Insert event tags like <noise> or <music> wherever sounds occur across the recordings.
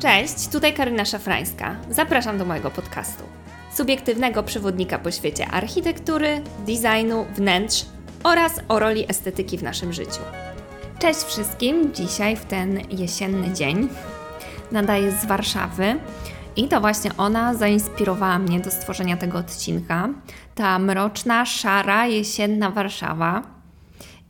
Cześć, tutaj Karyna Szafrańska. Zapraszam do mojego podcastu. Subiektywnego przewodnika po świecie architektury, designu, wnętrz oraz o roli estetyki w naszym życiu. Cześć wszystkim, dzisiaj w ten jesienny dzień nadaję z Warszawy. I to właśnie ona zainspirowała mnie do stworzenia tego odcinka. Ta mroczna, szara, jesienna Warszawa.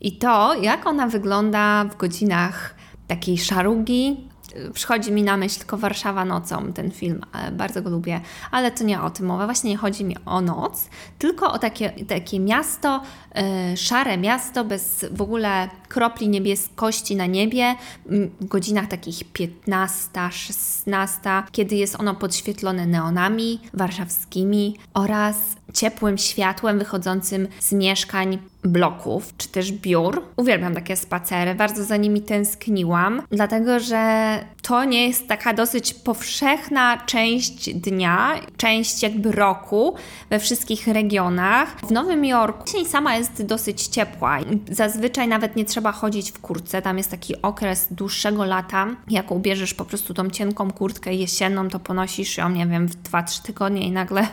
I to, jak ona wygląda w godzinach takiej szarugi, przychodzi mi na myśl tylko Warszawa nocą, ten film, bardzo go lubię, ale to nie o tym mowa, właśnie nie chodzi mi o noc, tylko o takie, takie miasto, yy, szare miasto, bez w ogóle kropli niebieskości na niebie, w godzinach takich 15, 16, kiedy jest ono podświetlone neonami warszawskimi oraz ciepłym światłem wychodzącym z mieszkań bloków czy też biur. Uwielbiam takie spacery, bardzo za nimi tęskniłam, dlatego że to nie jest taka dosyć powszechna część dnia, część jakby roku we wszystkich regionach. W Nowym Jorku jesień sama jest dosyć ciepła. Zazwyczaj nawet nie trzeba chodzić w kurtce, tam jest taki okres dłuższego lata. Jak ubierzesz po prostu tą cienką kurtkę jesienną, to ponosisz ją, nie wiem, w 2-3 tygodnie i nagle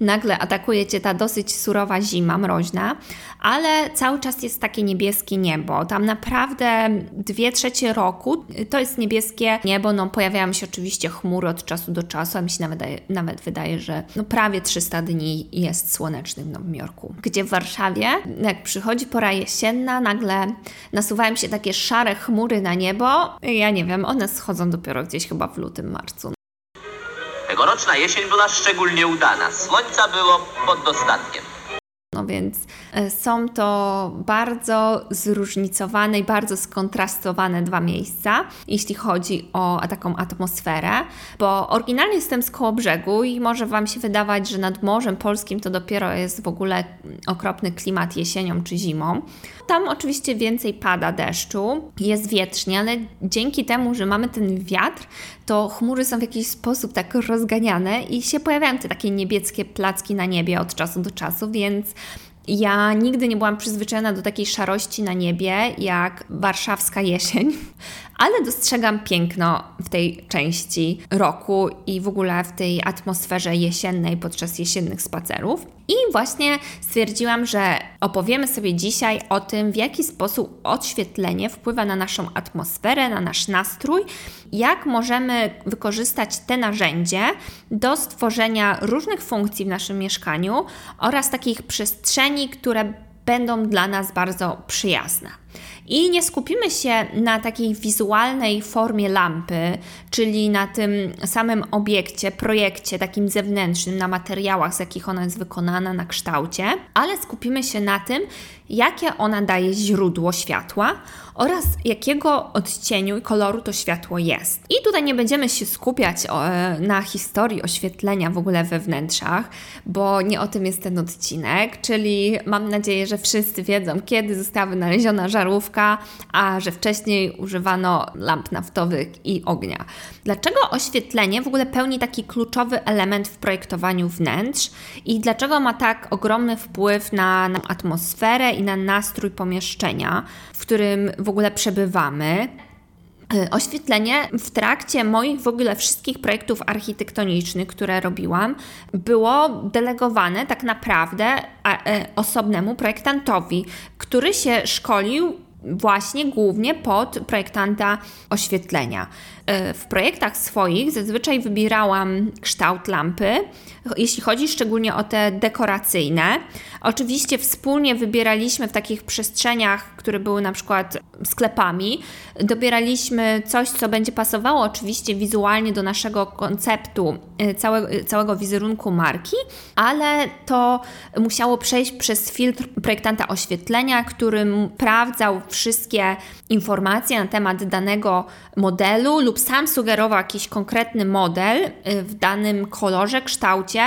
nagle atakuje cię ta dosyć surowa zima, mroźna, ale cały czas jest takie niebieskie niebo. Tam naprawdę dwie trzecie roku to jest niebieskie niebo. No, pojawiają się oczywiście chmury od czasu do czasu, a mi się nawet, nawet wydaje, że no, prawie 300 dni jest słonecznym w Nowym Jorku. Gdzie w Warszawie, jak przychodzi pora jesienna, nagle nasuwają się takie szare chmury na niebo. Ja nie wiem, one schodzą dopiero gdzieś chyba w lutym, marcu. Tegoroczna jesień była szczególnie udana. Słońca było pod dostatkiem. No więc e, są to bardzo zróżnicowane i bardzo skontrastowane dwa miejsca, jeśli chodzi o taką atmosferę, bo oryginalnie jestem z koło brzegu i może Wam się wydawać, że nad Morzem Polskim to dopiero jest w ogóle okropny klimat jesienią czy zimą. Tam oczywiście więcej pada deszczu, jest wietrznie, ale dzięki temu, że mamy ten wiatr, to chmury są w jakiś sposób tak rozganiane i się pojawiają te takie niebieskie placki na niebie od czasu do czasu, więc ja nigdy nie byłam przyzwyczajona do takiej szarości na niebie jak warszawska jesień, ale dostrzegam piękno w tej części roku i w ogóle w tej atmosferze jesiennej podczas jesiennych spacerów. I właśnie stwierdziłam, że opowiemy sobie dzisiaj o tym, w jaki sposób odświetlenie wpływa na naszą atmosferę, na nasz nastrój, jak możemy wykorzystać te narzędzie do stworzenia różnych funkcji w naszym mieszkaniu oraz takich przestrzeni, które będą dla nas bardzo przyjazne. I nie skupimy się na takiej wizualnej formie lampy, czyli na tym samym obiekcie, projekcie takim zewnętrznym, na materiałach, z jakich ona jest wykonana, na kształcie, ale skupimy się na tym, jakie ona daje źródło światła oraz jakiego odcieniu i koloru to światło jest. I tutaj nie będziemy się skupiać e, na historii oświetlenia w ogóle we wnętrzach, bo nie o tym jest ten odcinek, czyli mam nadzieję, że wszyscy wiedzą, kiedy została wynaleziona żarówka, a że wcześniej używano lamp naftowych i ognia. Dlaczego oświetlenie w ogóle pełni taki kluczowy element w projektowaniu wnętrz i dlaczego ma tak ogromny wpływ na, na atmosferę i na nastrój pomieszczenia, w którym w ogóle przebywamy? Y, oświetlenie w trakcie moich w ogóle wszystkich projektów architektonicznych, które robiłam, było delegowane tak naprawdę e, osobnemu projektantowi, który się szkolił właśnie głównie pod projektanta oświetlenia. E, w projektach swoich zazwyczaj wybierałam kształt lampy, jeśli chodzi szczególnie o te dekoracyjne. Oczywiście wspólnie wybieraliśmy w takich przestrzeniach, które były na przykład sklepami, dobieraliśmy coś, co będzie pasowało oczywiście wizualnie do naszego konceptu, e, całe, całego wizerunku marki, ale to musiało przejść przez filtr projektanta oświetlenia, który sprawdzał wszystkie informacje na temat danego modelu lub sam sugerował jakiś konkretny model y, w danym kolorze, kształcie,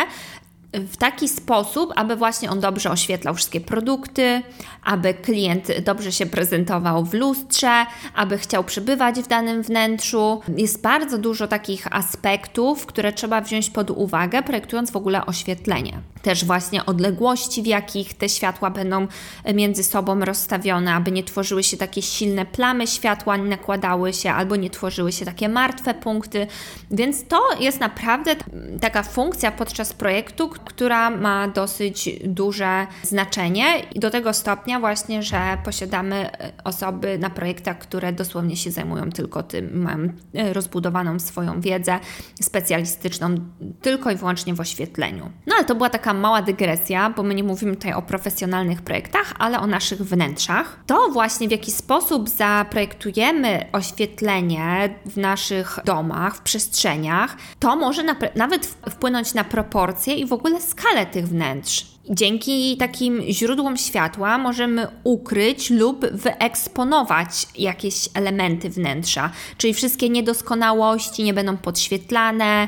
w taki sposób, aby właśnie on dobrze oświetlał wszystkie produkty, aby klient dobrze się prezentował w lustrze, aby chciał przebywać w danym wnętrzu. Jest bardzo dużo takich aspektów, które trzeba wziąć pod uwagę, projektując w ogóle oświetlenie. Też właśnie odległości, w jakich te światła będą między sobą rozstawione, aby nie tworzyły się takie silne plamy światła, nie nakładały się albo nie tworzyły się takie martwe punkty. Więc to jest naprawdę taka funkcja podczas projektu, która ma dosyć duże znaczenie i do tego stopnia właśnie, że posiadamy osoby na projektach, które dosłownie się zajmują tylko tym, mają rozbudowaną swoją wiedzę specjalistyczną tylko i wyłącznie w oświetleniu. No ale to była taka mała dygresja, bo my nie mówimy tutaj o profesjonalnych projektach, ale o naszych wnętrzach. To właśnie w jaki sposób zaprojektujemy oświetlenie w naszych domach, w przestrzeniach, to może nawet wpłynąć na proporcje i w ogóle skalę tych wnętrz. Dzięki takim źródłom światła możemy ukryć lub wyeksponować jakieś elementy wnętrza, czyli wszystkie niedoskonałości nie będą podświetlane,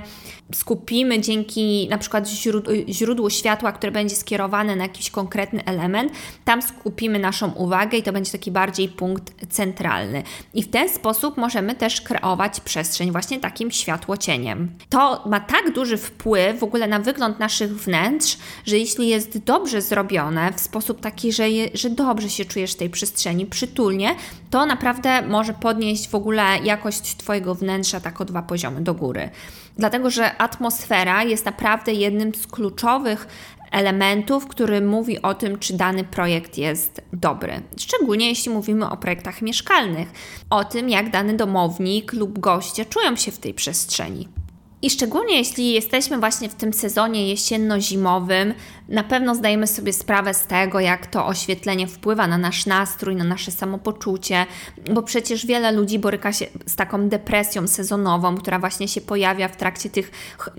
skupimy dzięki na przykład źródłu światła, które będzie skierowane na jakiś konkretny element, tam skupimy naszą uwagę i to będzie taki bardziej punkt centralny. I w ten sposób możemy też kreować przestrzeń właśnie takim światłocieniem. To ma tak duży wpływ w ogóle na wygląd naszych wnętrz, że jeśli jest dobrze zrobione w sposób taki, że, je, że dobrze się czujesz w tej przestrzeni, przytulnie, to naprawdę może podnieść w ogóle jakość Twojego wnętrza tak o dwa poziomy do góry. Dlatego, że atmosfera jest naprawdę jednym z kluczowych elementów, który mówi o tym, czy dany projekt jest dobry. Szczególnie jeśli mówimy o projektach mieszkalnych, o tym, jak dany domownik lub goście czują się w tej przestrzeni. I szczególnie jeśli jesteśmy właśnie w tym sezonie jesienno-zimowym, na pewno zdajemy sobie sprawę z tego, jak to oświetlenie wpływa na nasz nastrój, na nasze samopoczucie, bo przecież wiele ludzi boryka się z taką depresją sezonową, która właśnie się pojawia w trakcie tych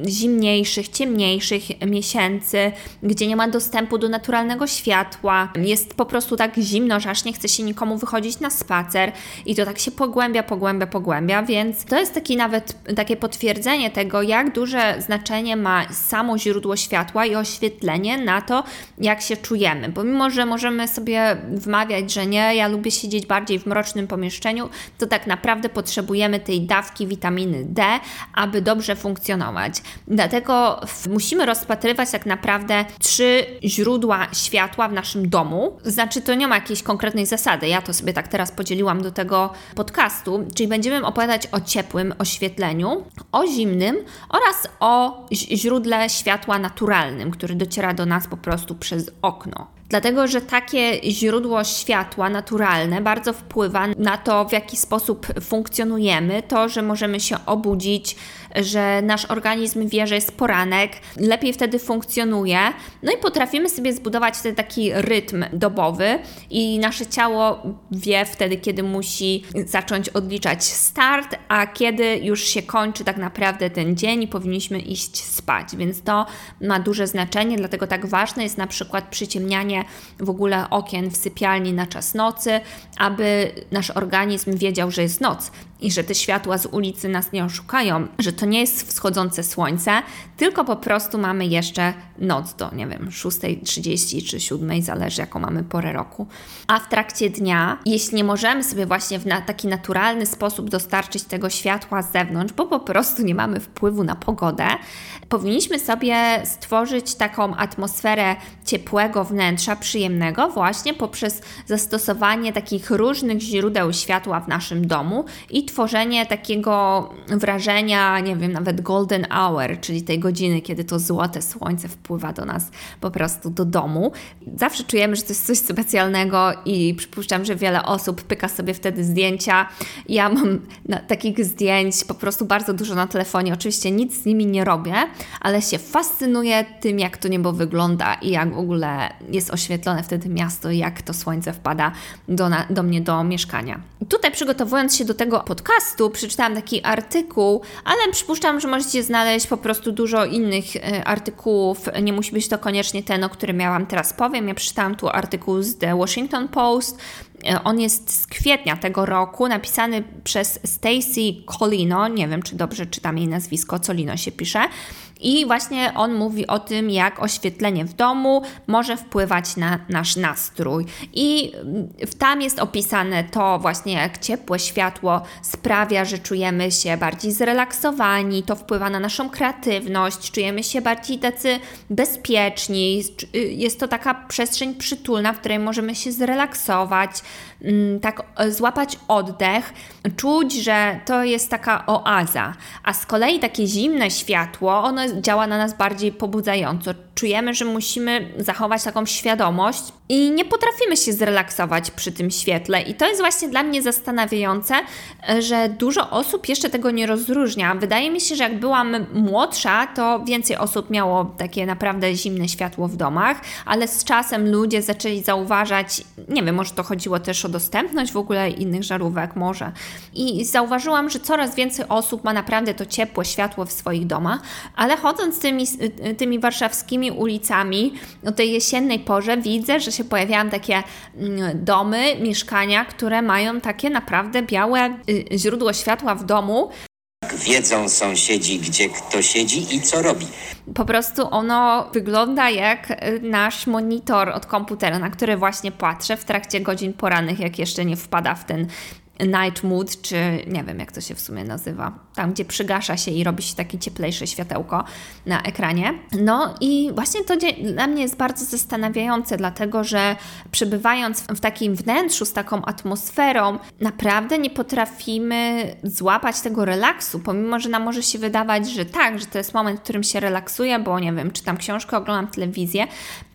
zimniejszych, ciemniejszych miesięcy, gdzie nie ma dostępu do naturalnego światła. Jest po prostu tak zimno, że aż nie chce się nikomu wychodzić na spacer i to tak się pogłębia, pogłębia, pogłębia, więc to jest taki nawet takie potwierdzenie tego, jak duże znaczenie ma samo źródło światła i oświetlenie na to, jak się czujemy. Bo mimo, że możemy sobie wmawiać, że nie, ja lubię siedzieć bardziej w mrocznym pomieszczeniu, to tak naprawdę potrzebujemy tej dawki witaminy D, aby dobrze funkcjonować. Dlatego musimy rozpatrywać tak naprawdę trzy źródła światła w naszym domu. Znaczy, to nie ma jakiejś konkretnej zasady. Ja to sobie tak teraz podzieliłam do tego podcastu, czyli będziemy opowiadać o ciepłym oświetleniu, o zimnym oraz o źródle światła naturalnym, który dociera do nas po prostu przez okno. Dlatego, że takie źródło światła naturalne bardzo wpływa na to, w jaki sposób funkcjonujemy, to, że możemy się obudzić, że nasz organizm wie, że jest poranek, lepiej wtedy funkcjonuje, no i potrafimy sobie zbudować wtedy taki rytm dobowy i nasze ciało wie wtedy, kiedy musi zacząć odliczać start, a kiedy już się kończy tak naprawdę ten dzień i powinniśmy iść spać, więc to ma duże znaczenie, dlatego tak ważne jest na przykład przyciemnianie w ogóle okien w sypialni na czas nocy, aby nasz organizm wiedział, że jest noc i że te światła z ulicy nas nie oszukają, że to nie jest wschodzące słońce, tylko po prostu mamy jeszcze noc do, nie wiem, 6.30 czy 7.00, zależy jaką mamy porę roku. A w trakcie dnia, jeśli nie możemy sobie właśnie w na taki naturalny sposób dostarczyć tego światła z zewnątrz, bo po prostu nie mamy wpływu na pogodę, powinniśmy sobie stworzyć taką atmosferę ciepłego wnętrza, przyjemnego, właśnie poprzez zastosowanie takich różnych źródeł światła w naszym domu i tworzenie takiego wrażenia, nie wiem, nawet golden hour, czyli tej godziny, kiedy to złote słońce wpływa do nas po prostu do domu. Zawsze czujemy, że to jest coś specjalnego i przypuszczam, że wiele osób pyka sobie wtedy zdjęcia. Ja mam takich zdjęć po prostu bardzo dużo na telefonie. Oczywiście nic z nimi nie robię, ale się fascynuję tym, jak to niebo wygląda i jak w ogóle jest oświetlone wtedy miasto jak to słońce wpada do, na, do mnie do mieszkania. Tutaj przygotowując się do tego podcastu, przeczytałam taki artykuł, ale przypuszczam, że możecie znaleźć po prostu dużo innych e, artykułów. Nie musi być to koniecznie ten, o którym miałam teraz powiem. Ja przeczytałam tu artykuł z The Washington Post. E, on jest z kwietnia tego roku, napisany przez Stacy Colino. Nie wiem, czy dobrze czytam jej nazwisko, Colino się pisze. I właśnie on mówi o tym, jak oświetlenie w domu może wpływać na nasz nastrój. I mm, tam jest opisane to właśnie, jak ciepłe światło sprawia, że czujemy się bardziej zrelaksowani, to wpływa na naszą kreatywność, czujemy się bardziej tacy bezpieczni. Y, jest to taka przestrzeń przytulna, w której możemy się zrelaksować, tak e, złapać oddech, czuć, że to jest taka oaza. A z kolei takie zimne światło, ono działa na nas bardziej pobudzająco. Czujemy, że musimy zachować taką świadomość i nie potrafimy się zrelaksować przy tym świetle. I to jest właśnie dla mnie zastanawiające, że dużo osób jeszcze tego nie rozróżnia. Wydaje mi się, że jak byłam młodsza, to więcej osób miało takie naprawdę zimne światło w domach, ale z czasem ludzie zaczęli zauważać, nie wiem, może to chodziło też o dostępność w ogóle innych żarówek, może. I zauważyłam, że coraz więcej osób ma naprawdę to ciepłe światło w swoich domach, ale chodząc tymi, tymi warszawskimi ulicami o tej jesiennej porze, widzę, że się pojawiają takie mm, domy, mieszkania, które mają takie naprawdę białe y, źródło światła w domu. Wiedzą sąsiedzi, gdzie kto siedzi i co robi. Po prostu ono wygląda jak y, nasz monitor od komputera, na który właśnie patrzę w trakcie godzin porannych, jak jeszcze nie wpada w ten night mood, czy nie wiem jak to się w sumie nazywa, tam gdzie przygasza się i robi się takie cieplejsze światełko na ekranie. No i właśnie to dla mnie jest bardzo zastanawiające, dlatego że przebywając w takim wnętrzu z taką atmosferą, naprawdę nie potrafimy złapać tego relaksu, pomimo że nam może się wydawać, że tak, że to jest moment, w którym się relaksuję, bo nie wiem, czytam książkę, oglądam telewizję,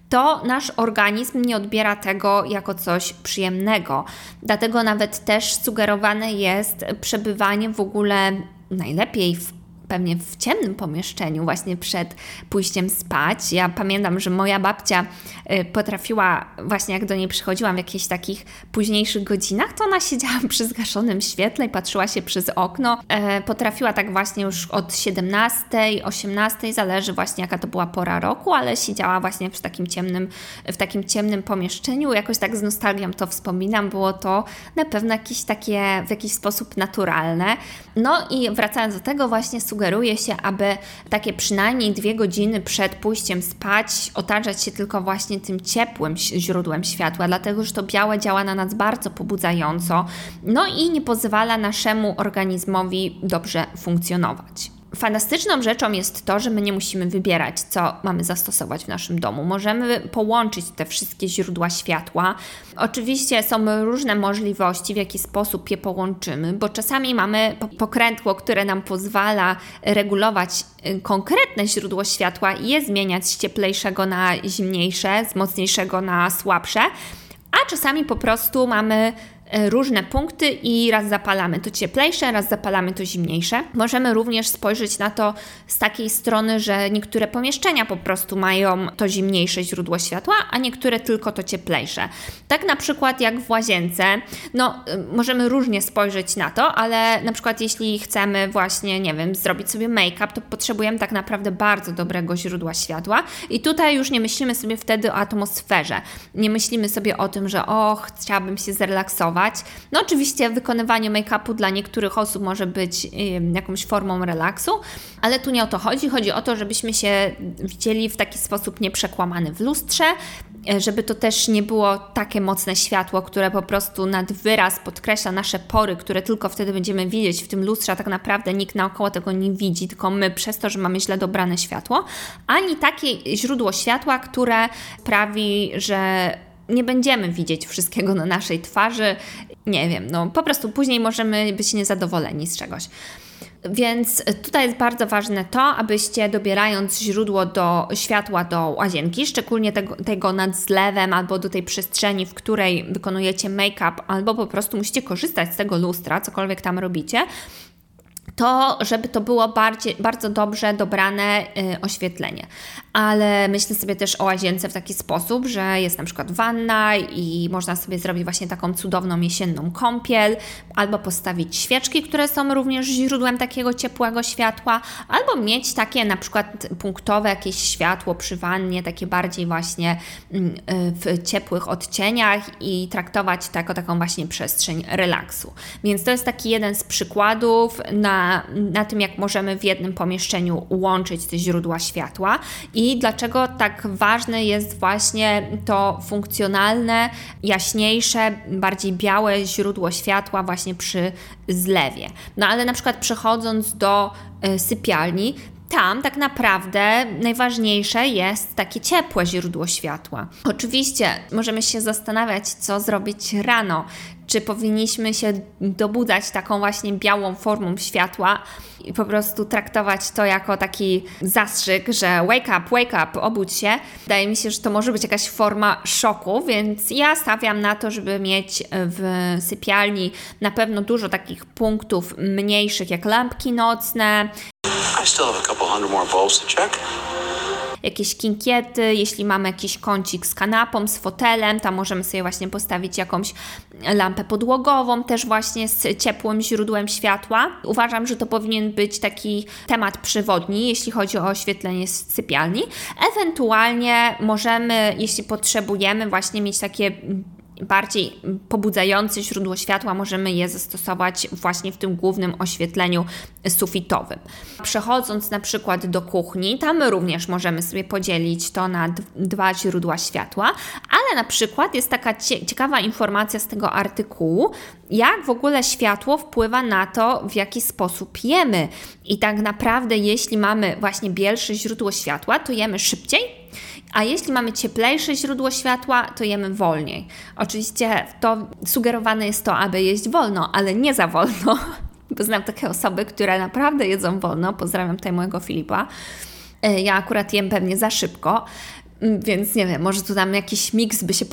to nasz organizm nie odbiera tego jako coś przyjemnego. Dlatego nawet też sugerowane jest przebywanie w ogóle najlepiej w pewnie w ciemnym pomieszczeniu, właśnie przed pójściem spać. Ja pamiętam, że moja babcia y, potrafiła, właśnie jak do niej przychodziłam w jakichś takich późniejszych godzinach, to ona siedziała <laughs> przy zgaszonym świetle i patrzyła się przez okno. E, potrafiła tak właśnie już od 17, 18, zależy właśnie jaka to była pora roku, ale siedziała właśnie w takim ciemnym, w takim ciemnym pomieszczeniu. Jakoś tak z nostalgią to wspominam, było to na pewno jakieś takie w jakiś sposób naturalne. No i wracając do tego właśnie sugeruje się, aby takie przynajmniej dwie godziny przed pójściem spać otaczać się tylko właśnie tym ciepłym źródłem światła, dlatego że to białe działa na nas bardzo pobudzająco, no i nie pozwala naszemu organizmowi dobrze funkcjonować. Fantastyczną rzeczą jest to, że my nie musimy wybierać, co mamy zastosować w naszym domu. Możemy połączyć te wszystkie źródła światła. Oczywiście są różne możliwości, w jaki sposób je połączymy, bo czasami mamy pokrętło, które nam pozwala regulować y, konkretne źródło światła i je zmieniać z cieplejszego na zimniejsze, z mocniejszego na słabsze, a czasami po prostu mamy różne punkty i raz zapalamy to cieplejsze, raz zapalamy to zimniejsze. Możemy również spojrzeć na to z takiej strony, że niektóre pomieszczenia po prostu mają to zimniejsze źródło światła, a niektóre tylko to cieplejsze. Tak na przykład jak w łazience, no e, możemy różnie spojrzeć na to, ale na przykład jeśli chcemy właśnie, nie wiem, zrobić sobie make-up, to potrzebujemy tak naprawdę bardzo dobrego źródła światła i tutaj już nie myślimy sobie wtedy o atmosferze. Nie myślimy sobie o tym, że och, chciałabym się zrelaksować, no oczywiście wykonywanie make-upu dla niektórych osób może być jakąś formą relaksu, ale tu nie o to chodzi. Chodzi o to, żebyśmy się widzieli w taki sposób nieprzekłamany w lustrze, e, żeby to też nie było takie mocne światło, które po prostu nad wyraz podkreśla nasze pory, które tylko wtedy będziemy widzieć w tym lustrze, a tak naprawdę nikt naokoło tego nie widzi, tylko my przez to, że mamy źle dobrane światło, ani takie źródło światła, które sprawi, że nie będziemy widzieć wszystkiego na naszej twarzy. Nie wiem, no po prostu później możemy być niezadowoleni z czegoś. Więc tutaj jest bardzo ważne to, abyście dobierając źródło do światła do łazienki, szczególnie tego, tego nad zlewem albo do tej przestrzeni, w której wykonujecie make-up, albo po prostu musicie korzystać z tego lustra, cokolwiek tam robicie, to żeby to było bardziej, bardzo dobrze dobrane y, oświetlenie. Ale myślę sobie też o łazience w taki sposób, że jest na przykład wanna i można sobie zrobić właśnie taką cudowną jesienną kąpiel, albo postawić świeczki, które są również źródłem takiego ciepłego światła, albo mieć takie na przykład punktowe jakieś światło przy wannie, takie bardziej właśnie mm, y, w ciepłych odcieniach i traktować to jako taką właśnie przestrzeń relaksu. Więc to jest taki jeden z przykładów na na, tym, jak możemy w jednym pomieszczeniu łączyć te źródła światła i dlaczego tak ważne jest właśnie to funkcjonalne, jaśniejsze, bardziej białe źródło światła właśnie przy zlewie. No ale na przykład przechodząc do y, sypialni, tam tak naprawdę najważniejsze jest takie ciepłe źródło światła. Oczywiście możemy się zastanawiać, co zrobić rano. Czy powinniśmy się dobudzać taką właśnie białą formą światła i po prostu traktować to jako taki zastrzyk, że wake up, wake up, obudź się. Wydaje mi się, że to może być jakaś forma szoku, więc ja stawiam na to, żeby mieć w sypialni na pewno dużo takich punktów mniejszych, jak lampki nocne, I still have a couple hundred more bulbs to check. Jakieś kinkiety, jeśli mamy jakiś kącik z kanapą, z fotelem, tam możemy sobie właśnie postawić jakąś lampę podłogową, też właśnie z ciepłym źródłem światła. Uważam, że to powinien być taki temat przewodni, jeśli chodzi o oświetlenie sypialni. Ewentualnie możemy, jeśli potrzebujemy, właśnie mieć takie bardziej pobudzające źródło światła, możemy je zastosować właśnie w tym głównym oświetleniu sufitowym. Przechodząc na przykład do kuchni, tam również możemy sobie podzielić to na dwa źródła światła, ale na przykład jest taka ciekawa informacja z tego artykułu, jak w ogóle światło wpływa na to, w jaki sposób jemy. I tak naprawdę, jeśli mamy właśnie bielsze źródło światła, to jemy szybciej a jeśli mamy cieplejsze źródło światła, to jemy wolniej. Oczywiście to sugerowane jest to, aby jeść wolno, ale nie za wolno, <laughs> bo znam takie osoby, które naprawdę jedzą wolno. Pozdrawiam tutaj mojego Filipa. E, ja akurat jem pewnie za szybko, mm, więc nie wiem, może tu tam jakiś miks by się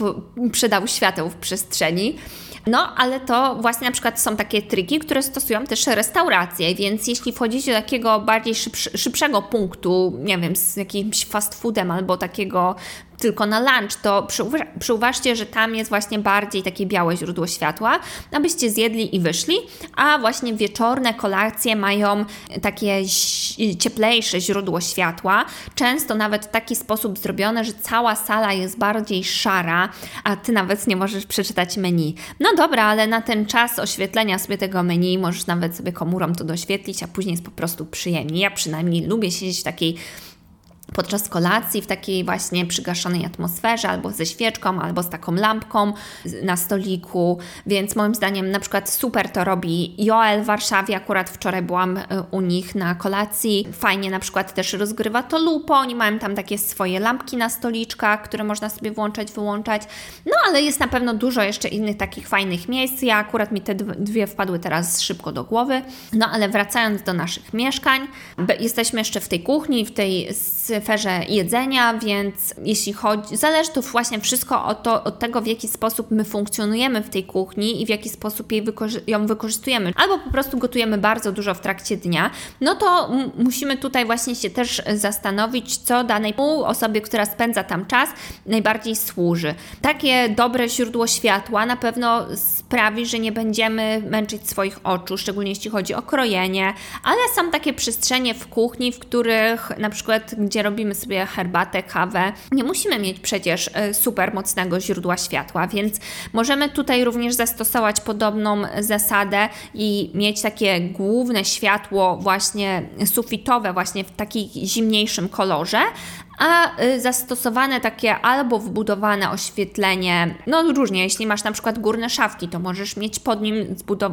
przydał świateł w przestrzeni. No, ale to właśnie na przykład są takie triki, które stosują też restauracje, więc jeśli wchodzicie do takiego bardziej szybszego punktu, nie wiem, z jakimś fast foodem albo takiego tylko na lunch, to przyuważcie, że tam jest właśnie bardziej takie białe źródło światła, abyście zjedli i wyszli, a właśnie wieczorne kolacje mają takie cieplejsze źródło światła, często nawet w taki sposób zrobione, że cała sala jest bardziej szara, a ty nawet nie możesz przeczytać menu. No dobra, ale na ten czas oświetlenia sobie tego menu możesz nawet sobie komórą to doświetlić, a później jest po prostu przyjemnie. Ja przynajmniej lubię siedzieć w takiej podczas kolacji w takiej właśnie przygaszonej atmosferze, albo ze świeczką, albo z taką lampką na stoliku, więc moim zdaniem na przykład super to robi Joel w Warszawie, akurat wczoraj byłam e, u nich na kolacji, fajnie na przykład też rozgrywa to lupo, oni mają tam takie swoje lampki na stoliczkach, które można sobie włączać, wyłączać, no ale jest na pewno dużo jeszcze innych takich fajnych miejsc, ja akurat mi te dwie wpadły teraz szybko do głowy, no ale wracając do naszych mieszkań, jesteśmy jeszcze w tej kuchni, w tej sferze jedzenia, więc jeśli chodzi, zależy to właśnie wszystko od, to, od tego, w jaki sposób my funkcjonujemy w tej kuchni i w jaki sposób jej wykorzy ją wykorzystujemy, albo po prostu gotujemy bardzo dużo w trakcie dnia, no to musimy tutaj właśnie się też zastanowić, co danej osobie, która spędza tam czas, najbardziej służy. Takie dobre źródło światła na pewno sprawi, że nie będziemy męczyć swoich oczu, szczególnie jeśli chodzi o krojenie, ale są takie przestrzenie w kuchni, w których na przykład, gdzie robimy sobie herbatę, kawę, nie musimy mieć przecież e, super mocnego źródła światła, więc możemy tutaj również zastosować podobną zasadę i mieć takie główne światło właśnie sufitowe, właśnie w takim zimniejszym kolorze, a y, zastosowane takie albo wbudowane oświetlenie, no różnie, jeśli masz na przykład górne szafki, to możesz mieć pod nim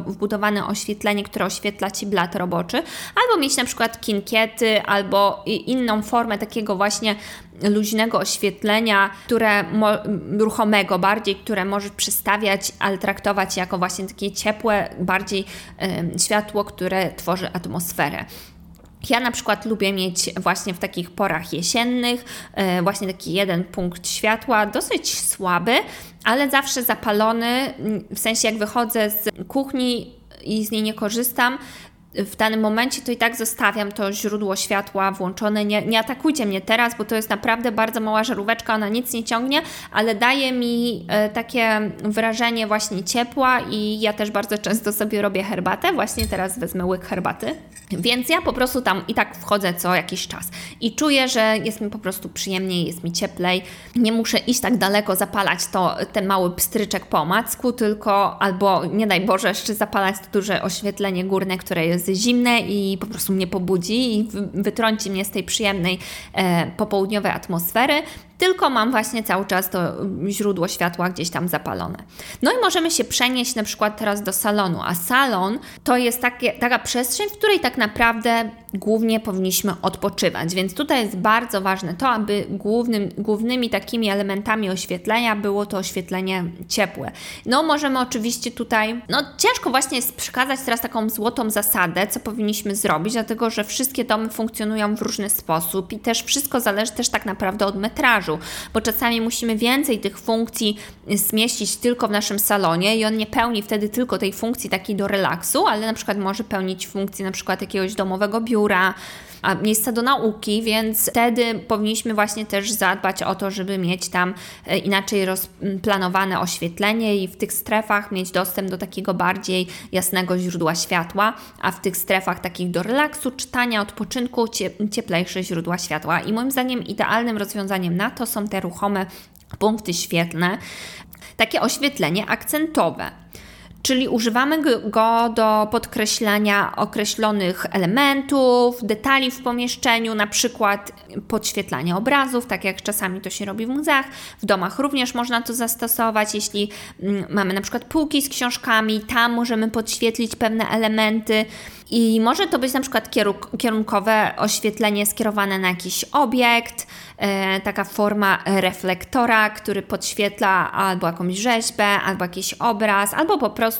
wbudowane oświetlenie, które oświetla Ci blat roboczy, albo mieć na przykład kinkiety, albo inną formę takiego właśnie luźnego oświetlenia, które ruchomego bardziej, które możesz przystawiać, ale traktować jako właśnie takie ciepłe, bardziej y, światło, które tworzy atmosferę. Ja na przykład lubię mieć właśnie w takich porach jesiennych e, właśnie taki jeden punkt światła, dosyć słaby, ale zawsze zapalony, w sensie jak wychodzę z kuchni i z niej nie korzystam, w danym momencie to i tak zostawiam to źródło światła włączone. Nie, nie atakujcie mnie teraz, bo to jest naprawdę bardzo mała żaróweczka, ona nic nie ciągnie, ale daje mi e, takie wrażenie właśnie ciepła i ja też bardzo często sobie robię herbatę. Właśnie teraz wezmę łyk herbaty. Więc ja po prostu tam i tak wchodzę co jakiś czas i czuję, że jest mi po prostu przyjemniej, jest mi cieplej. Nie muszę iść tak daleko, zapalać to, ten mały pstryczek po macku, tylko albo nie daj Boże jeszcze zapalać to duże oświetlenie górne, które jest jest zimne i po prostu mnie pobudzi i wytrąci mnie z tej przyjemnej e, popołudniowej atmosfery, tylko mam właśnie cały czas to źródło światła gdzieś tam zapalone. No i możemy się przenieść na przykład teraz do salonu, a salon to jest takie, taka przestrzeń, w której tak naprawdę głównie powinniśmy odpoczywać, więc tutaj jest bardzo ważne to, aby głównym, głównymi takimi elementami oświetlenia było to oświetlenie ciepłe. No możemy oczywiście tutaj, no ciężko właśnie jest przekazać teraz taką złotą zasadę, co powinniśmy zrobić, dlatego że wszystkie domy funkcjonują w różny sposób i też wszystko zależy też tak naprawdę od metrażu, bo czasami musimy więcej tych funkcji zmieścić tylko w naszym salonie i on nie pełni wtedy tylko tej funkcji takiej do relaksu, ale na przykład może pełnić funkcję na przykład jakiegoś domowego biura, miejsca do nauki, więc wtedy powinniśmy właśnie też zadbać o to, żeby mieć tam e, inaczej rozplanowane oświetlenie i w tych strefach mieć dostęp do takiego bardziej jasnego źródła światła, a w tych strefach takich do relaksu, czytania, odpoczynku cieplejsze źródła światła. I moim zdaniem idealnym rozwiązaniem na to są te ruchome punkty świetlne, takie oświetlenie akcentowe czyli używamy go do podkreślania określonych elementów, detali w pomieszczeniu, na przykład podświetlania obrazów, tak jak czasami to się robi w muzeach. W domach również można to zastosować, jeśli mm, mamy na przykład półki z książkami, tam możemy podświetlić pewne elementy. I może to być na przykład kierunkowe oświetlenie skierowane na jakiś obiekt, e, taka forma reflektora, który podświetla albo jakąś rzeźbę, albo jakiś obraz, albo po prostu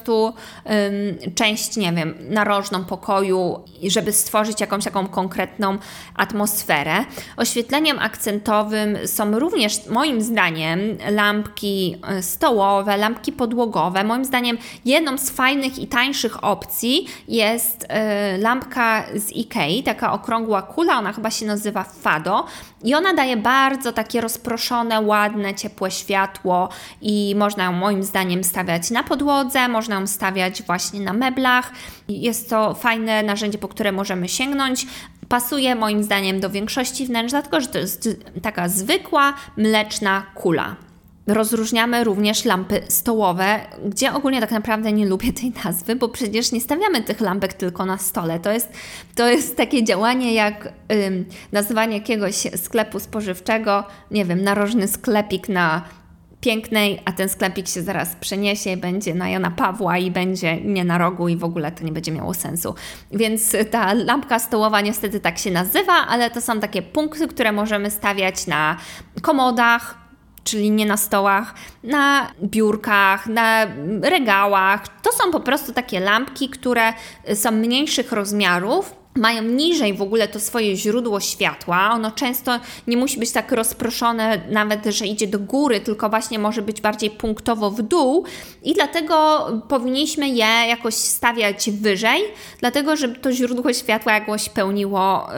część, nie wiem, narożną pokoju, żeby stworzyć jakąś taką konkretną atmosferę. Oświetleniem akcentowym są również, moim zdaniem, lampki e, stołowe, lampki podłogowe. Moim zdaniem, jedną z fajnych i tańszych opcji jest e, lampka z Ikei, taka okrągła kula, ona chyba się nazywa Fado i ona daje bardzo takie rozproszone, ładne, ciepłe światło i można ją moim zdaniem stawiać na podłodze, można ją stawiać właśnie na meblach. Jest to fajne narzędzie, po które możemy sięgnąć. Pasuje moim zdaniem do większości wnętrz, dlatego że to jest taka zwykła, mleczna kula. Rozróżniamy również lampy stołowe, gdzie ogólnie tak naprawdę nie lubię tej nazwy, bo przecież nie stawiamy tych lampek tylko na stole. To jest, to jest takie działanie jak ym, nazwanie jakiegoś sklepu spożywczego, nie wiem, narożny sklepik na pięknej, a ten sklepik się zaraz przeniesie i będzie na Jana Pawła i będzie nie na rogu i w ogóle to nie będzie miało sensu. Więc ta lampka stołowa niestety tak się nazywa, ale to są takie punkty, które możemy stawiać na komodach, czyli nie na stołach, na biurkach, na regałach. To są po prostu takie lampki, które są mniejszych rozmiarów, mają niżej w ogóle to swoje źródło światła. Ono często nie musi być tak rozproszone, nawet że idzie do góry, tylko właśnie może być bardziej punktowo w dół, i dlatego powinniśmy je jakoś stawiać wyżej, dlatego żeby to źródło światła jakoś pełniło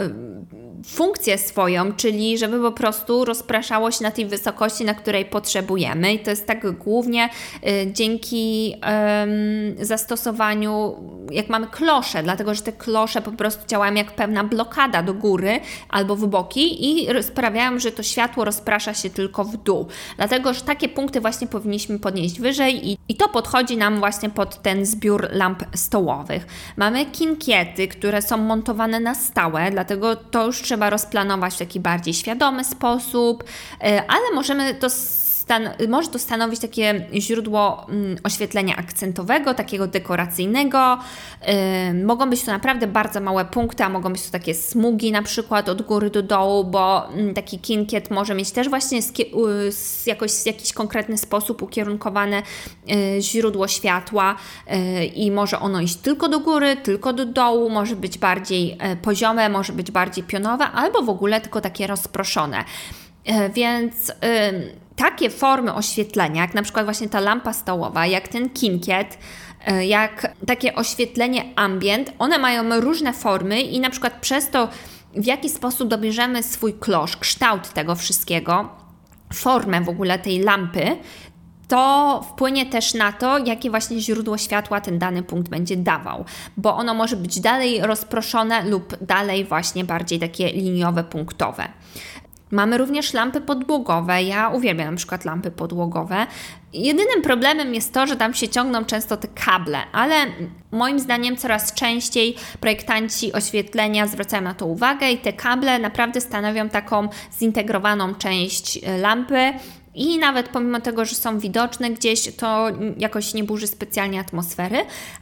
funkcję swoją, czyli żeby po prostu rozpraszało się na tej wysokości, na której potrzebujemy. I to jest tak głównie y, dzięki zastosowaniu, jak mamy klosze, dlatego że te klosze po prostu działają jak pewna blokada do góry albo w boki i sprawiają, że to światło rozprasza się tylko w dół. Dlatego, że takie punkty właśnie powinniśmy podnieść wyżej i, i to podchodzi nam właśnie pod ten zbiór lamp stołowych. Mamy kinkiety, które są montowane na stałe, dlatego to już trzeba rozplanować w taki bardziej świadomy sposób, e, ale możemy to może to stanowić takie źródło mm, oświetlenia akcentowego, takiego dekoracyjnego. Yy, mogą być to naprawdę bardzo małe punkty, a mogą być to takie smugi na przykład od góry do dołu, bo yy, taki kinkiet może mieć też właśnie jakoś w jakiś konkretny sposób ukierunkowane yy, źródło światła y, i może ono iść tylko do góry, tylko do dołu, może być bardziej y, poziome, może być bardziej pionowe, albo w ogóle tylko takie rozproszone. Y, więc takie formy oświetlenia, jak na przykład właśnie ta lampa stołowa, jak ten kinkiet, e, jak takie oświetlenie ambient, one mają różne formy i na przykład przez to, w jaki sposób dobierzemy swój klosz, kształt tego wszystkiego, formę w ogóle tej lampy, to wpłynie też na to, jakie właśnie źródło światła ten dany punkt będzie dawał, bo ono może być dalej rozproszone lub dalej właśnie bardziej takie liniowe, punktowe. Mamy również lampy podłogowe. Ja uwielbiam na przykład lampy podłogowe. Jedynym problemem jest to, że tam się ciągną często te kable, ale moim zdaniem coraz częściej projektanci oświetlenia zwracają na to uwagę i te kable naprawdę stanowią taką zintegrowaną część e, lampy. I nawet pomimo tego, że są widoczne gdzieś, to jakoś nie burzy specjalnie atmosfery,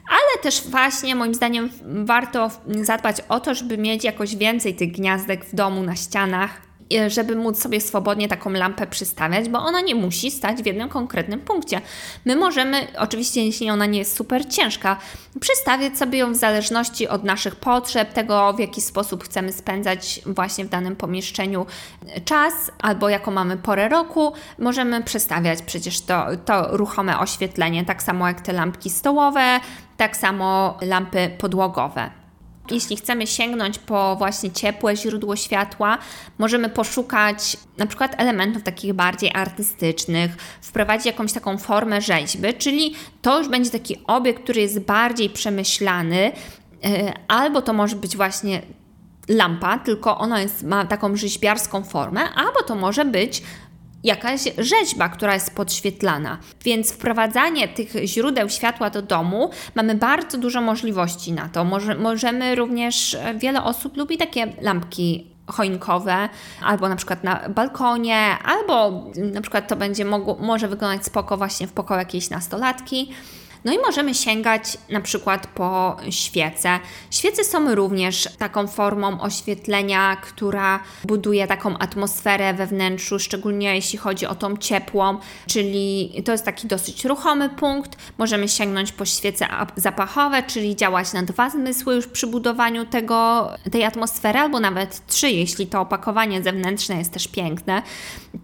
ale też właśnie moim zdaniem warto zadbać o to, żeby mieć jakoś więcej tych gniazdek w domu na ścianach żeby móc sobie swobodnie taką lampę przystawiać, bo ona nie musi stać w jednym konkretnym punkcie. My możemy, oczywiście jeśli ona nie jest super ciężka, przystawiać sobie ją w zależności od naszych potrzeb, tego w jaki sposób chcemy spędzać właśnie w danym pomieszczeniu czas, albo jaką mamy porę roku. Możemy przestawiać przecież to, to ruchome oświetlenie, tak samo jak te lampki stołowe, tak samo lampy podłogowe. Jeśli chcemy sięgnąć po właśnie ciepłe źródło światła, możemy poszukać na przykład elementów takich bardziej artystycznych, wprowadzić jakąś taką formę rzeźby, czyli to już będzie taki obiekt, który jest bardziej przemyślany, e, albo to może być właśnie lampa, tylko ona jest, ma taką rzeźbiarską formę, albo to może być jakaś rzeźba, która jest podświetlana. Więc wprowadzanie tych źródeł światła do domu mamy bardzo dużo możliwości na to. Może, możemy również, e, wiele osób lubi takie lampki choinkowe, albo na przykład na balkonie, albo na przykład to będzie mogło, może wyglądać spoko właśnie w pokoju jakiejś nastolatki. No i możemy sięgać na przykład po świece. Świece są również taką formą oświetlenia, która buduje taką atmosferę we wnętrzu, szczególnie jeśli chodzi o tą ciepłą, czyli to jest taki dosyć ruchomy punkt. Możemy sięgnąć po świece zapachowe, czyli działać na dwa zmysły już przy budowaniu tego, tej atmosfery, albo nawet trzy, jeśli to opakowanie zewnętrzne jest też piękne,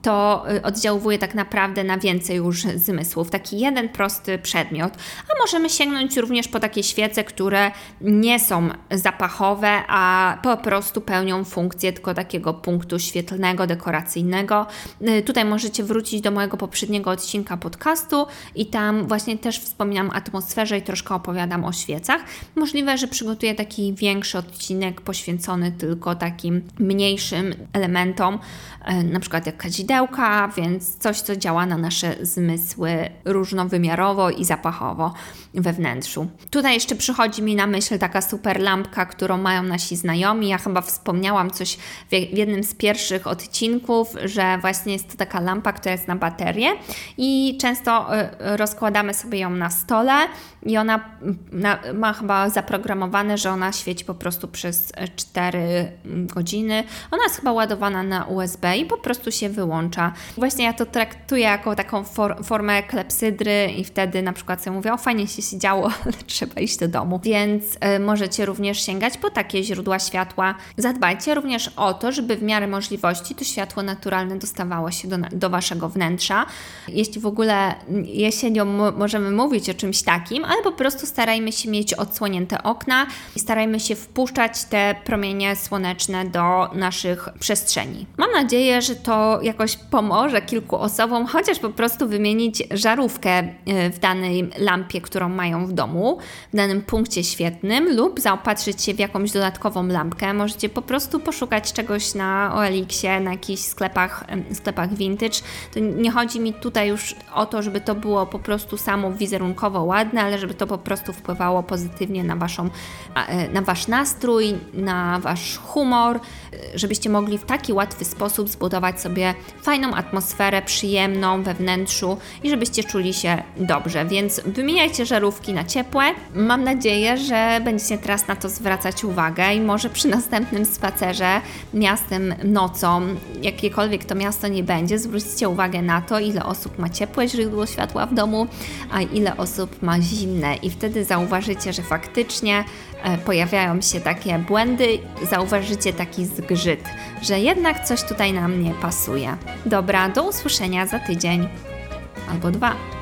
to y, oddziałuje tak naprawdę na więcej już zmysłów. Taki jeden prosty przedmiot a możemy sięgnąć również po takie świece, które nie są zapachowe, a po prostu pełnią funkcję tylko takiego punktu świetlnego, dekoracyjnego. Y, tutaj możecie wrócić do mojego poprzedniego odcinka podcastu i tam właśnie też wspominam o atmosferze i troszkę opowiadam o świecach. Możliwe, że przygotuję taki większy odcinek poświęcony tylko takim mniejszym elementom, y, na przykład jak kadzidełka, więc coś, co działa na nasze zmysły różnowymiarowo i zapachowo we wnętrzu. Tutaj jeszcze przychodzi mi na myśl taka super lampka, którą mają nasi znajomi. Ja chyba wspomniałam coś w jednym z pierwszych odcinków, że właśnie jest to taka lampa, która jest na baterię i często y, rozkładamy sobie ją na stole i ona ma chyba zaprogramowane, że ona świeci po prostu przez 4 godziny. Ona jest chyba ładowana na USB i po prostu się wyłącza. Właśnie ja to traktuję jako taką for formę klepsydry i wtedy na przykład sobie mówię, o fajnie się siedziało, <laughs> ale trzeba iść do domu. Więc y, możecie również sięgać po takie źródła światła. Zadbajcie również o to, żeby w miarę możliwości to światło naturalne dostawało się do, do Waszego wnętrza. Jeśli w ogóle jesienią możemy mówić o czymś takim, ale po prostu starajmy się mieć odsłonięte okna i starajmy się wpuszczać te promienie słoneczne do naszych przestrzeni. Mam nadzieję, że to jakoś pomoże kilku osobom, chociaż po prostu wymienić żarówkę y, w danej lampie, którą mają w domu, w danym punkcie świetnym, lub zaopatrzyć się w jakąś dodatkową lampkę. Możecie po prostu poszukać czegoś na OLX-ie, na jakichś sklepach, sklepach vintage. To nie chodzi mi tutaj już o to, żeby to było po prostu samo wizerunkowo ładne, ale żeby to po prostu wpływało pozytywnie na, waszą, e, na Wasz nastrój, na Wasz humor, e, żebyście mogli w taki łatwy sposób zbudować sobie fajną atmosferę, przyjemną we wnętrzu i żebyście czuli się dobrze. Więc wymieniajcie żarówki na ciepłe. Mam nadzieję, że będziecie teraz na to zwracać uwagę i może przy następnym spacerze miastem nocą, jakiekolwiek to miasto nie będzie, zwróćcie uwagę na to, ile osób ma ciepłe źródło światła w domu, a ile osób ma zimne i wtedy zauważycie, że faktycznie e, pojawiają się takie błędy, zauważycie taki zgrzyt, że jednak coś tutaj nam nie pasuje. Dobra, do usłyszenia za tydzień albo dwa.